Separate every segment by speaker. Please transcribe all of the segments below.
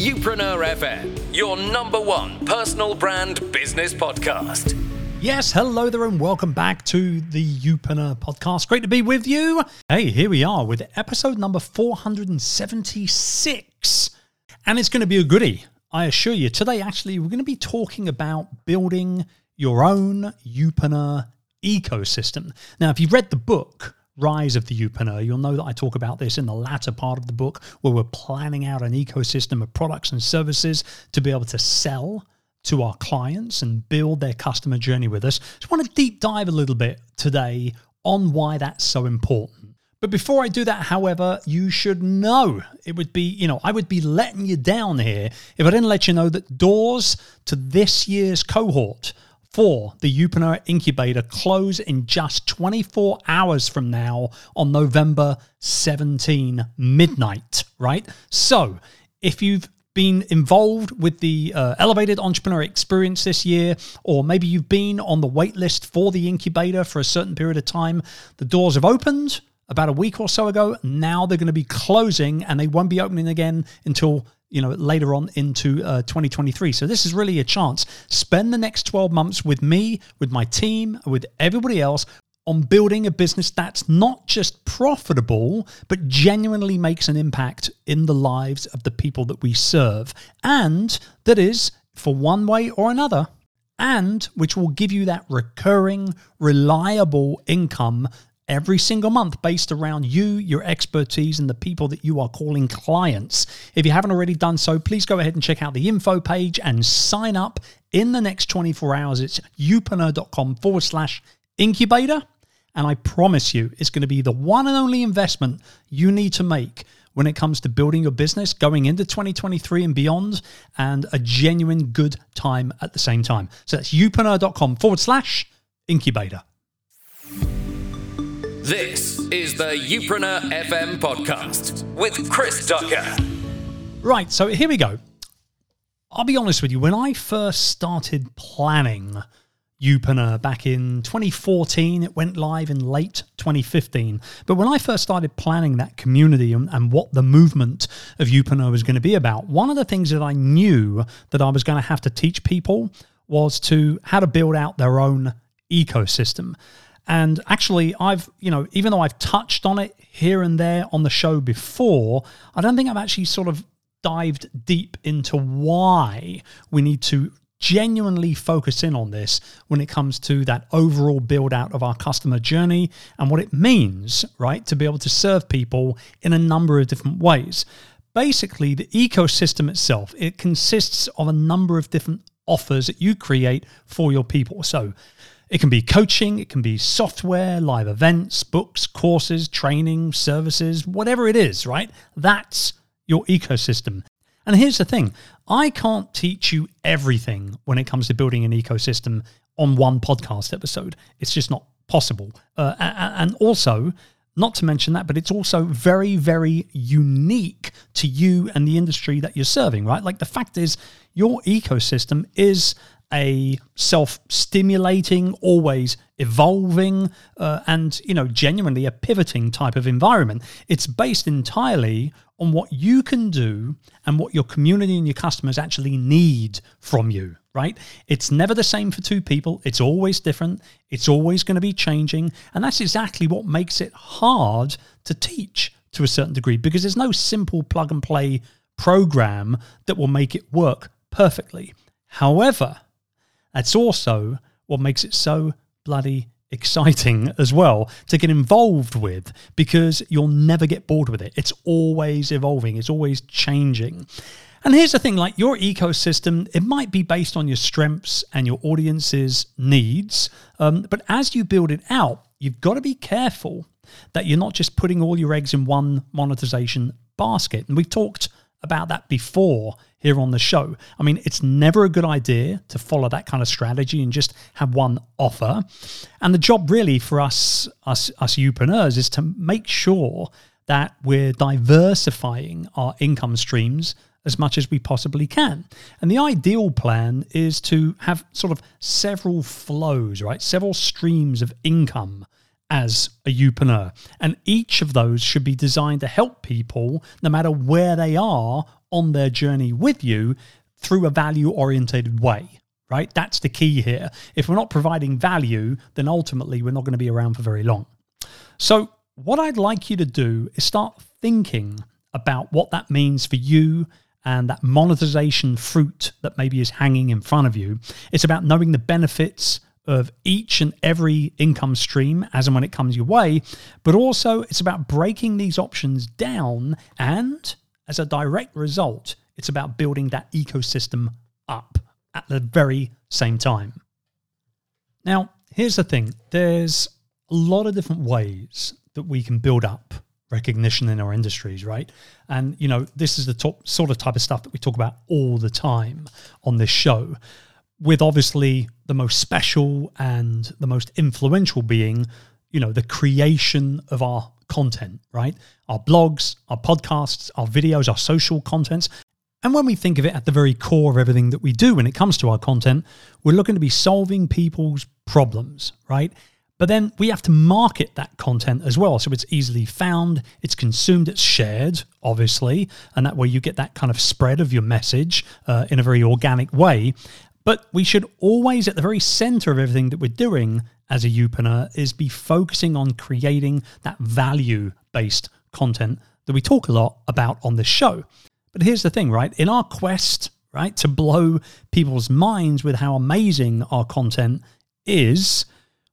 Speaker 1: Youpreneur FM, your number one personal brand business podcast.
Speaker 2: Yes, hello there, and welcome back to the Youpreneur podcast. Great to be with you. Hey, here we are with episode number 476, and it's going to be a goodie, I assure you. Today, actually, we're going to be talking about building your own Youpreneur ecosystem. Now, if you've read the book, Rise of the Youpreneur, you'll know that I talk about this in the latter part of the book where we're planning out an ecosystem of products and services to be able to sell to our clients and build their customer journey with us. Just want to deep dive a little bit today on why that's so important. But before I do that, however, you should know it would be, you know, I would be letting you down here if I didn't let you know that doors to this year's cohort for the Youpreneur Incubator close in just 24 hours from now on November 17 midnight, right? So if you've been involved with the uh, elevated entrepreneur experience this year, or maybe you've been on the wait list for the incubator for a certain period of time, the doors have opened about a week or so ago. Now they're going to be closing and they won't be opening again until you know later on into uh, 2023 so this is really a chance. Spend the next 12 months with me with my team with everybody else on building a business that's not just profitable but genuinely makes an impact in the lives of the people that we serve. And that is for one way or another. And which will give you that recurring reliable income every single month based around you, your expertise, and the people that you are calling clients. If you haven't already done so, please go ahead and check out the info page and sign up in the next 24 hours. It's youpreneur.com forward slash incubator. And I promise you, it's going to be the one and only investment you need to make when it comes to building your business going into 2023 and beyond, and a genuine good time at the same time. So that's youpreneur.com forward slash incubator.
Speaker 1: This is the Youpreneur FM podcast with Chris Ducker.
Speaker 2: Right, so here we go. I'll be honest with you, when I first started planning Youpreneur back in 2014, it went live in late 2015. But when I first started planning that community and, and what the movement of Youpreneur was going to be about, one of the things that I knew that I was going to have to teach people was to how to build out their own ecosystem. And actually, I've, you know, even though I've touched on it here and there on the show before, I don't think I've actually sort of dived deep into why we need to genuinely focus in on this when it comes to that overall build out of our customer journey and what it means, right, to be able to serve people in a number of different ways. Basically, the ecosystem itself, it consists of a number of different offers that you create for your people. So, it can be coaching, it can be software, live events, books, courses, training, services, whatever it is, right? That's your ecosystem. And here's the thing I can't teach you everything when it comes to building an ecosystem on one podcast episode. It's just not possible. Uh, and also, not to mention that, but it's also very, very unique to you and the industry that you're serving, right? Like the fact is, your ecosystem is a self-stimulating, always evolving, uh, and you know, genuinely a pivoting type of environment. It's based entirely on what you can do and what your community and your customers actually need from you. Right? It's never the same for two people. It's always different. It's always going to be changing, and that's exactly what makes it hard to teach to a certain degree because there's no simple plug and play program that will make it work perfectly. However, that's also what makes it so bloody exciting as well to get involved with because you'll never get bored with it. It's always evolving, it's always changing. And here's the thing like your ecosystem, it might be based on your strengths and your audience's needs. Um, but as you build it out, you've got to be careful that you're not just putting all your eggs in one monetization basket. And we've talked about that before here on the show. I mean, it's never a good idea to follow that kind of strategy and just have one offer. And the job really for us, us, us youpreneurs is to make sure that we're diversifying our income streams as much as we possibly can. And the ideal plan is to have sort of several flows, right? Several streams of income as a youpreneur. And each of those should be designed to help people, no matter where they are on their journey with you through a value orientated way, right? That's the key here. If we're not providing value, then ultimately we're not going to be around for very long. So, what I'd like you to do is start thinking about what that means for you and that monetization fruit that maybe is hanging in front of you. It's about knowing the benefits of each and every income stream as and when it comes your way, but also it's about breaking these options down and as a direct result, it's about building that ecosystem up at the very same time. Now, here's the thing there's a lot of different ways that we can build up recognition in our industries, right? And, you know, this is the top, sort of type of stuff that we talk about all the time on this show, with obviously the most special and the most influential being, you know, the creation of our content, right? Our blogs, our podcasts, our videos, our social contents. And when we think of it at the very core of everything that we do when it comes to our content, we're looking to be solving people's problems, right? But then we have to market that content as well. So it's easily found, it's consumed, it's shared, obviously. And that way you get that kind of spread of your message uh, in a very organic way. But we should always, at the very center of everything that we're doing as a Youpreneur, is be focusing on creating that value based content that we talk a lot about on this show. But here's the thing, right? In our quest, right, to blow people's minds with how amazing our content is,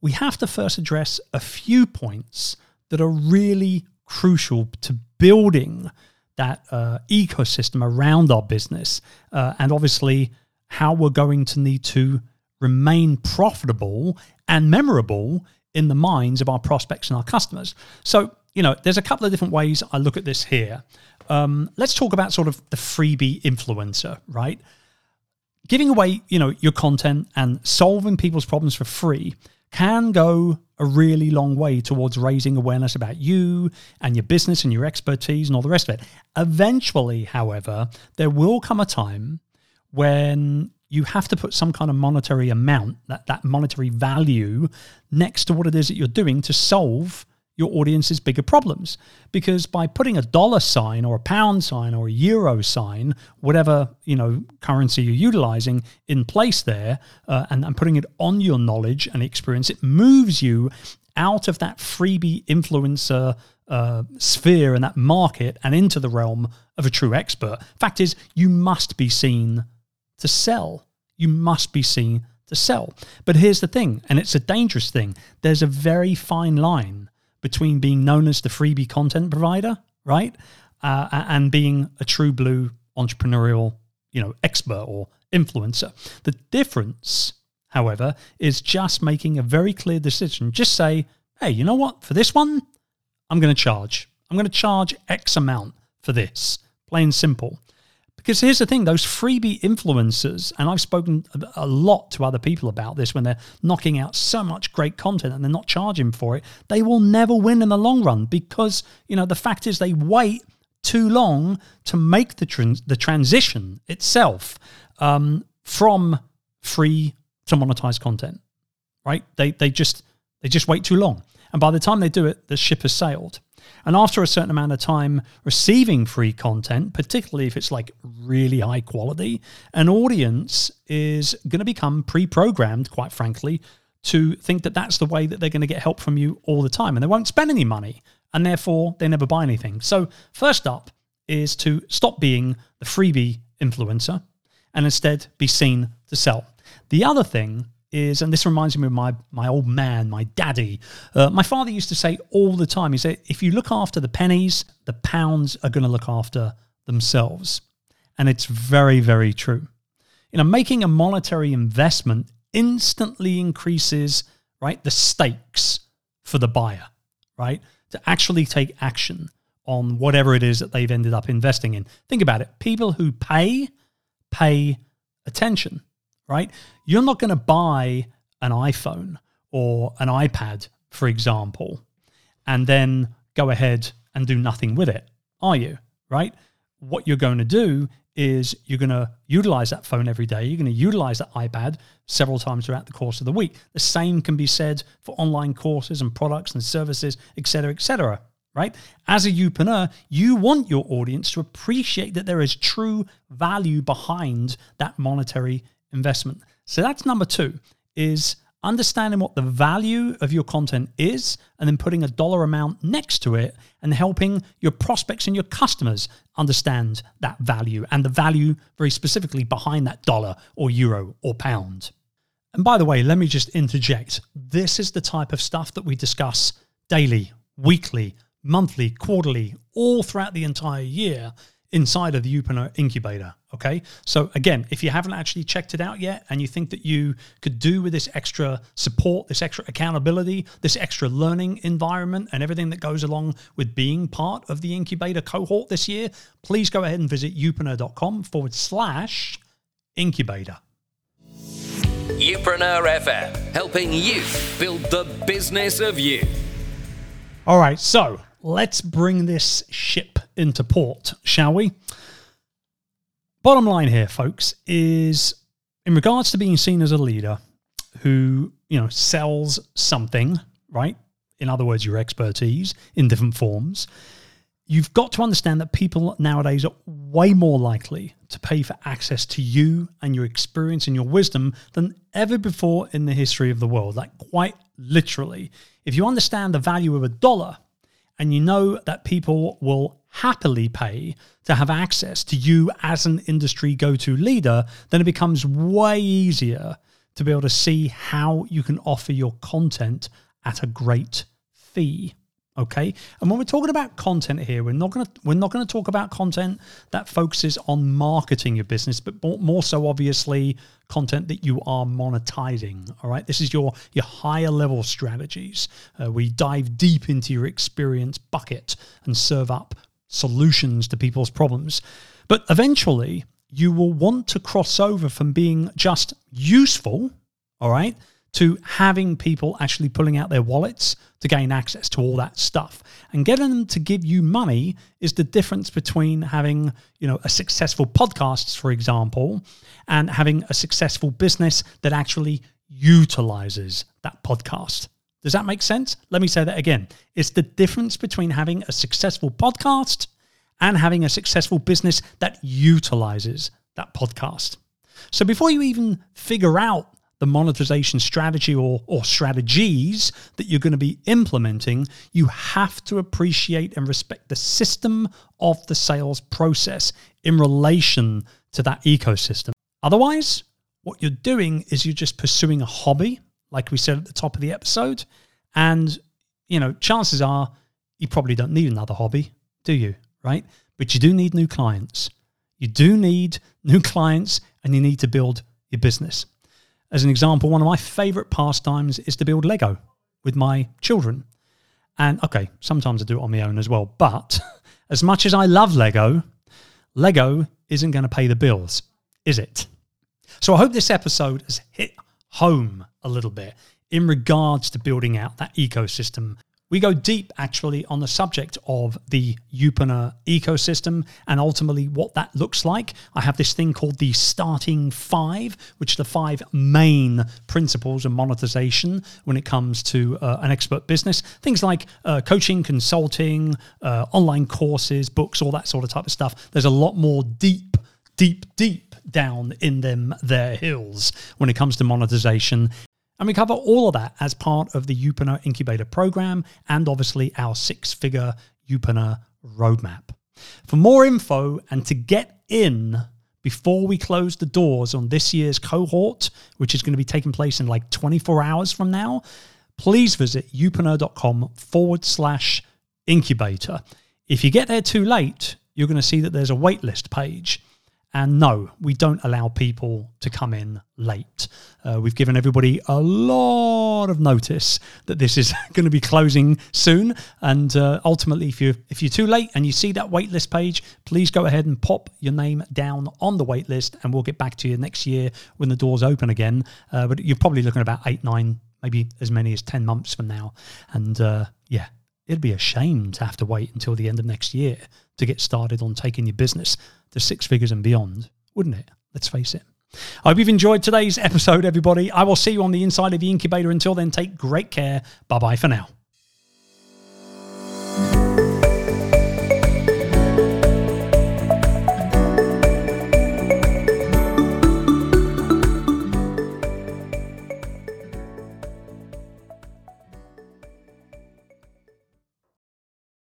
Speaker 2: we have to first address a few points that are really crucial to building that uh, ecosystem around our business. Uh, and obviously, how we're going to need to remain profitable and memorable in the minds of our prospects and our customers. So, you know, there's a couple of different ways I look at this here. Um, let's talk about sort of the freebie influencer, right? Giving away, you know, your content and solving people's problems for free can go a really long way towards raising awareness about you and your business and your expertise and all the rest of it. Eventually, however, there will come a time when you have to put some kind of monetary amount, that, that monetary value, next to what it is that you're doing to solve your audience's bigger problems. Because by putting a dollar sign or a pound sign or a euro sign, whatever you know currency you're utilizing in place there, uh, and, and putting it on your knowledge and experience, it moves you out of that freebie influencer uh, sphere and that market and into the realm of a true expert. Fact is, you must be seen to sell. You must be seen to sell. But here's the thing, and it's a dangerous thing. There's a very fine line between being known as the freebie content provider, right, uh, and being a true blue entrepreneurial, you know, expert or influencer. The difference, however, is just making a very clear decision. Just say, hey, you know what? For this one, I'm going to charge. I'm going to charge X amount for this. Plain simple. Because here's the thing those freebie influencers, and I've spoken a lot to other people about this when they're knocking out so much great content and they're not charging for it, they will never win in the long run because, you know, the fact is they wait too long to make the, trans- the transition itself um, from free to monetized content, right? They, they, just, they just wait too long. And by the time they do it, the ship has sailed. And after a certain amount of time receiving free content, particularly if it's like really high quality, an audience is going to become pre programmed, quite frankly, to think that that's the way that they're going to get help from you all the time. And they won't spend any money. And therefore, they never buy anything. So, first up is to stop being the freebie influencer and instead be seen to sell. The other thing is, and this reminds me of my my old man, my daddy. Uh, my father used to say all the time. He said, "If you look after the pennies, the pounds are going to look after themselves," and it's very very true. You know, making a monetary investment instantly increases right the stakes for the buyer, right, to actually take action on whatever it is that they've ended up investing in. Think about it. People who pay pay attention right? You're not going to buy an iPhone or an iPad, for example, and then go ahead and do nothing with it, are you? Right? What you're going to do is you're going to utilize that phone every day. You're going to utilize that iPad several times throughout the course of the week. The same can be said for online courses and products and services, etc., etc. right? As a youpreneur, you want your audience to appreciate that there is true value behind that monetary investment. So that's number two is understanding what the value of your content is and then putting a dollar amount next to it and helping your prospects and your customers understand that value and the value very specifically behind that dollar or euro or pound. And by the way, let me just interject. This is the type of stuff that we discuss daily, weekly, monthly, quarterly, all throughout the entire year inside of the Youpreneur incubator. Okay. So, again, if you haven't actually checked it out yet and you think that you could do with this extra support, this extra accountability, this extra learning environment, and everything that goes along with being part of the incubator cohort this year, please go ahead and visit youpreneur.com forward slash incubator.
Speaker 1: Youpreneur FM, helping you build the business of you.
Speaker 2: All right. So, let's bring this ship into port, shall we? Bottom line here, folks, is in regards to being seen as a leader who, you know, sells something, right? In other words, your expertise in different forms. You've got to understand that people nowadays are way more likely to pay for access to you and your experience and your wisdom than ever before in the history of the world. Like, quite literally. If you understand the value of a dollar, and you know that people will happily pay to have access to you as an industry go to leader, then it becomes way easier to be able to see how you can offer your content at a great fee. Okay. And when we're talking about content here, we're not going to we're not to talk about content that focuses on marketing your business, but more so obviously content that you are monetizing. All right. This is your your higher level strategies. Uh, we dive deep into your experience bucket and serve up solutions to people's problems. But eventually, you will want to cross over from being just useful, all right, to having people actually pulling out their wallets to gain access to all that stuff and getting them to give you money is the difference between having you know a successful podcast for example and having a successful business that actually utilizes that podcast does that make sense? Let me say that again. It's the difference between having a successful podcast and having a successful business that utilizes that podcast. So before you even figure out the monetization strategy or, or strategies that you're going to be implementing, you have to appreciate and respect the system of the sales process in relation to that ecosystem. Otherwise, what you're doing is you're just pursuing a hobby, like we said at the top of the episode. And, you know, chances are you probably don't need another hobby, do you? Right? But you do need new clients. You do need new clients and you need to build your business. As an example, one of my favorite pastimes is to build Lego with my children. And okay, sometimes I do it on my own as well. But as much as I love Lego, Lego isn't going to pay the bills, is it? So I hope this episode has hit home a little bit in regards to building out that ecosystem we go deep actually on the subject of the Youpreneur ecosystem and ultimately what that looks like. I have this thing called the starting five, which are the five main principles of monetization when it comes to uh, an expert business. Things like uh, coaching, consulting, uh, online courses, books, all that sort of type of stuff. There's a lot more deep, deep, deep down in them their hills when it comes to monetization and we cover all of that as part of the Youpreneur Incubator program and obviously our six figure Youpreneur roadmap. For more info and to get in before we close the doors on this year's cohort, which is going to be taking place in like 24 hours from now, please visit youpreneur.com forward slash incubator. If you get there too late, you're going to see that there's a waitlist page. And no, we don't allow people to come in late. Uh, we've given everybody a lot of notice that this is going to be closing soon. And uh, ultimately, if you if you're too late and you see that waitlist page, please go ahead and pop your name down on the waitlist, and we'll get back to you next year when the doors open again. Uh, but you're probably looking about eight, nine, maybe as many as ten months from now. And uh, yeah, it'd be a shame to have to wait until the end of next year to get started on taking your business to six figures and beyond, wouldn't it? Let's face it. I hope you've enjoyed today's episode, everybody. I will see you on the inside of the incubator. Until then, take great care. Bye bye for now.